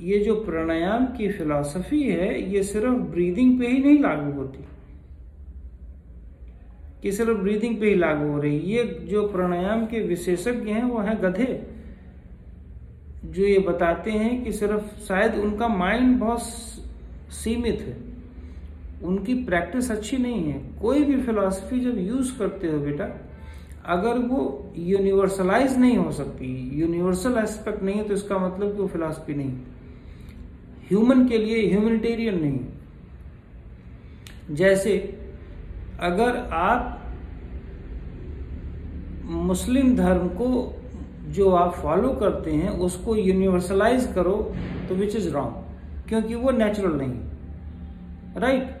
ये जो प्राणायाम की फिलॉसफी है, ये सिर्फ़ ब्रीदिंग पे ही नहीं लागू होती। कि सिर्फ़ ब्रीदिंग पे ही लागू हो रही। ये जो प्राणायाम के विशेषज्ञ हैं, वो हैं गधे। जो ये बताते हैं कि सिर्फ़ शायद उनका माइंड बहुत सीमित है। उनकी प्रैक्टिस अच्छी नहीं है। कोई भी फिलॉसफी जब यूज़ करते हो बेटा, अगर वो यूनिवर्सलाइज नहीं हो सकती यूनिवर्सल एस्पेक्ट नहीं है तो इसका मतलब कि वो फिलॉसफी नहीं ह्यूमन के लिए ह्यूमनिटेरियन नहीं जैसे, अगर आप मुस्लिम धर्म को जो आप फॉलो करते हैं, उसको यूनिवर्सलाइज करो तो विच इज़ रॉन्ग क्योंकि वो नेचुरल नहीं राइट right?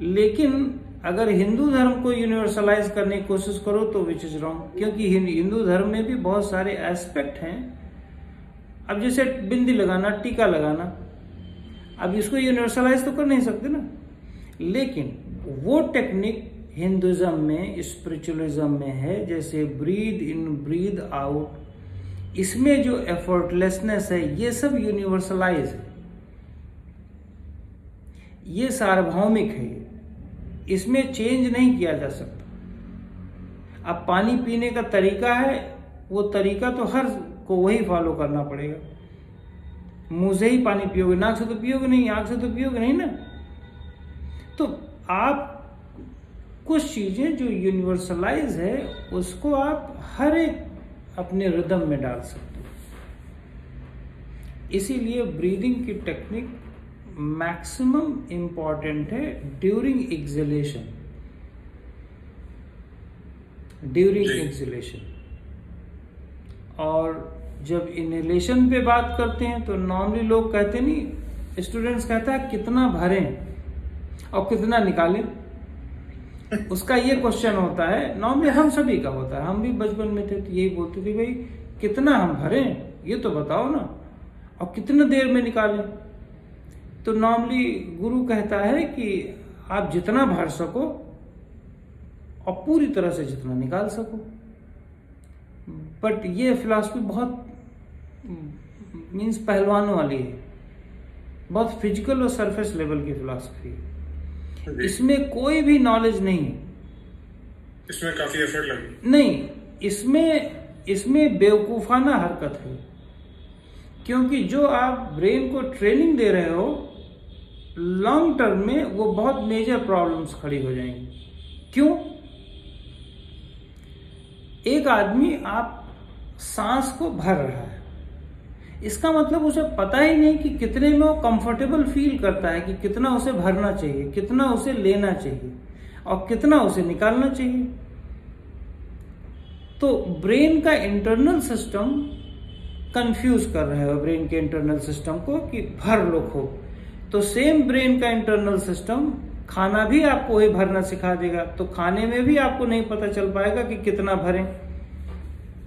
लेकिन अगर हिंदू धर्म को यूनिवर्सलाइज करने की कोशिश करो तो विच इज़ रॉन्ग क्योंकि हिंदू धर्म में भी बहुत सारे एस्पेक्ट हैं। अब जैसे बिंदी लगाना, टीका लगाना अब इसको यूनिवर्सलाइज तो कर नहीं सकते ना। लेकिन वो टेक्निक हिंदुज्म में स्पिरिचुअलिज्म में है, जैसे ब्रीद इन ब्रीद आउट इसमें जो एफर्टलेसनेस है, ये सब यूनिवर्सलाइज है। ये सार्वभौमिक है। इसमें चेंज नहीं किया जा सकता। अब पानी पीने का तरीका है, वो तरीका तो हर को वही फॉलो करना पड़ेगा। मुँह से ही पानी पियोगे नाक से तो पियोगे नहीं आँख से तो पियोगे नहीं ना? तो आप कुछ चीज़ें जो यूनिवर्सलाइज है उसको आप हर एक अपने रिदम में डाल सकते हो। इसीलिए ब्रीदिंग की टेक्निक मैक्सिमम इंपॉर्टेंट है ड्यूरिंग एक्सलेशन ड्यूरिंग एक्सलेशन और जब इनहेलेशन पे बात करते हैं तो नॉर्मली लोग कहते नहीं स्टूडेंट्स कहता है, कितना भरें और कितना निकालें। उसका ये क्वेश्चन होता है नॉर्मली हम सभी का होता है। हम भी बचपन में थे तो यही बोलते थे, भाई, कितना हम भरें? ये तो बताओ ना। और कितने देर में निकालें? तो नॉर्मली गुरु कहता है कि आप जितना भर सको और पूरी तरह से जितना निकाल सको। बट ये फिलॉसफी बहुत मीन्स पहलवानों वाली है। बहुत फ़िज़िकल और सरफेस लेवल की फिलॉसफी है। इसमें कोई भी नॉलेज नहीं इसमें काफ़ी एफर्ट लगे। नहीं इसमें इसमें बेवकूफाना हरकत है। क्योंकि जो आप ब्रेन को ट्रेनिंग दे रहे हो लॉन्ग टर्म में वो बहुत मेजर प्रॉब्लम्स खड़ी हो जाएँगी। क्यों? एक आदमी आप सांस को भर रहा है। इसका मतलब उसे पता ही नहीं कि कितने में वो कंफर्टेबल फील करता है कि कितना उसे भरना चाहिए कितना उसे लेना चाहिए और कितना उसे निकालना चाहिए। तो ब्रेन का इंटरनल सिस्टम कंफ्यूज कर रहे हो ब्रेन के इंटरनल सिस्टम को कि भर लो खूब तो सेम ब्रेन का इंटरनल सिस्टम खाना भी आपको वही भरना सिखा देगा तो खाने में भी आपको नहीं पता चल पाएगा कि कितना भरें।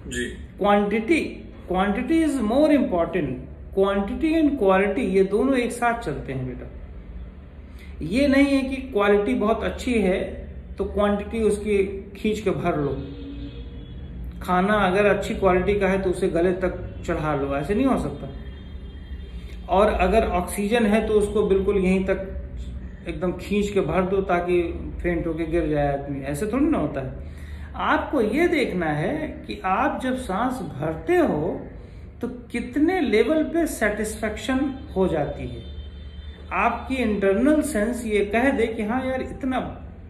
जी। Quantity quantity is more important quantity and quality ये दोनों एक साथ चलते हैं बेटा। ये नहीं है कि क्वालिटी बहुत अच्छी है तो क्वांटिटी उसकी खींच के भर लो। खाना अगर अच्छी क्वालिटी का है तो उसे गले तक चढ़ा लो। ऐसे नहीं हो सकता। और अगर ऑक्सीजन है तो उसको बिल्कुल यहीं तक एकदम खींच के भर दो, ताकि फेंट होके गिर जाए आदमी। ऐसे थोड़ी ना होता है। आपको ये देखना है कि आप जब सांस भरते हो तो कितने लेवल पे सेटिस्फेक्शन हो जाती है। आपकी इंटरनल सेंस ये कह दे कि हाँ यार, इतना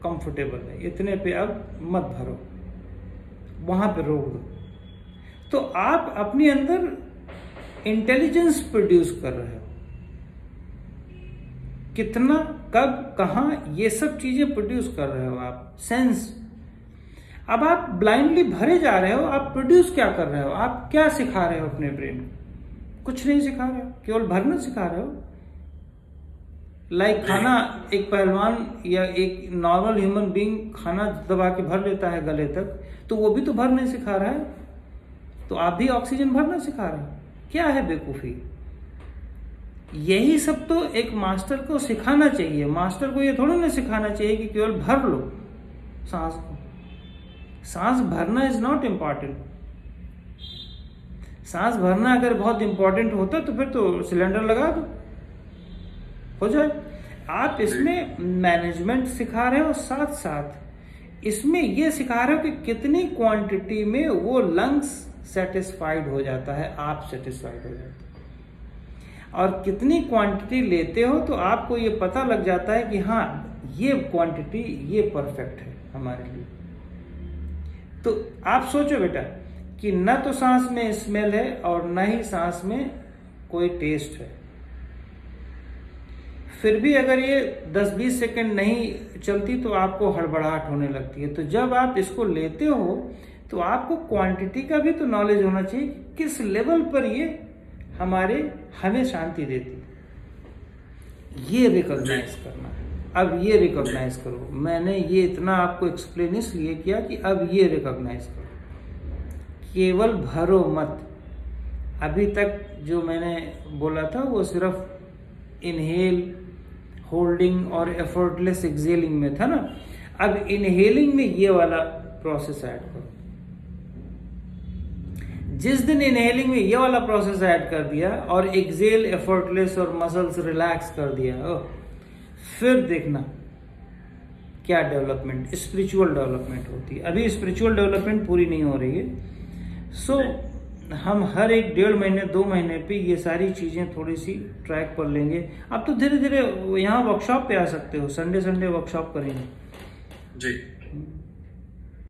कंफर्टेबल है, इतने पे अब मत भरो, वहाँ पे रोक दो। तो आप अपने अंदर इंटेलिजेंस प्रोड्यूस कर रहे हो। कितना, कब, कहा, ये सब चीज़ें प्रोड्यूस कर रहे हो आप सेंस अब आप ब्लाइंडली भरे जा रहे हो, आप प्रोड्यूस क्या कर रहे हो? आप क्या सिखा रहे हो अपने ब्रेन को कुछ नहीं सिखा रहे हो, केवल भरना सिखा रहे हो? लाइक like खाना एक पहलवान या एक नॉर्मल ह्यूमन बीइंग खाना दबा के भर लेता है गले तक तो वो भी तो भर नहीं सिखा रहा है। तो आप भी ऑक्सीजन भरना सिखा रहे हो? क्या है बेकूफी यही सब तो एक मास्टर को सिखाना चाहिए। मास्टर को ये थोड़ा ना सिखाना चाहिए कि केवल भर लो। सांस सांस भरना इज़ नॉट इंपॉर्टेंट सांस भरना अगर बहुत इंपॉर्टेंट होता तो फिर तो सिलेंडर लगा दो। हो जाए। आप इसमें मैनेजमेंट सिखा रहे हो साथ साथ इसमें यह सिखा रहे हो कि कितनी क्वांटिटी में वो लंग्स सेटिस्फाइड हो जाता है, आप सेटिस्फाइड हो जाते और कितनी क्वांटिटी लेते हो तो आपको ये पता लग जाता है कि हाँ ये क्वांटिटी ये परफेक्ट है हमारे लिए। तो आप सोचो बेटा कि न तो सांस में स्मेल है और न ही सांस में कोई टेस्ट है। फिर भी अगर ये 10-20 सेकंड नहीं चलती तो आपको हड़बड़ाहट होने लगती है। तो जब आप इसको लेते हो तो आपको क्वांटिटी का भी तो नॉलेज होना चाहिए किस लेवल पर ये हमारे हमें शांति देती है। ये रिकॉग्नाइज करना है। अब ये रिकॉग्नाइज करो। मैंने ये इतना आपको एक्सप्लेन इसलिए किया कि अब ये रिकॉग्नाइज करो। केवल भरो मत। अभी तक जो मैंने बोला था वो सिर्फ़ इनहेल होल्डिंग और एफर्टलेस एक्सेलिंग में था ना। अब इनहेलिंग में ये वाला प्रोसेस ऐड करो। जिस दिन इनहेलिंग में ये वाला प्रोसेस ऐड कर दिया और एक्सेल एफर्टलेस और मसल्स रिलैक्स कर दिया ओ, फिर देखना क्या डेवलपमेंट स्पिरिचुअल डेवलपमेंट होती है। अभी स्पिरिचुअल डेवलपमेंट पूरी नहीं हो रही है। सो so, हम हर एक डेढ़ महीने दो महीने पे ये सारी चीज़ें थोड़ी सी ट्रैक कर लेंगे। आप तो धीरे धीरे यहाँ वर्कशॉप पे आ सकते हो। संडे संडे वर्कशॉप करेंगे। जी।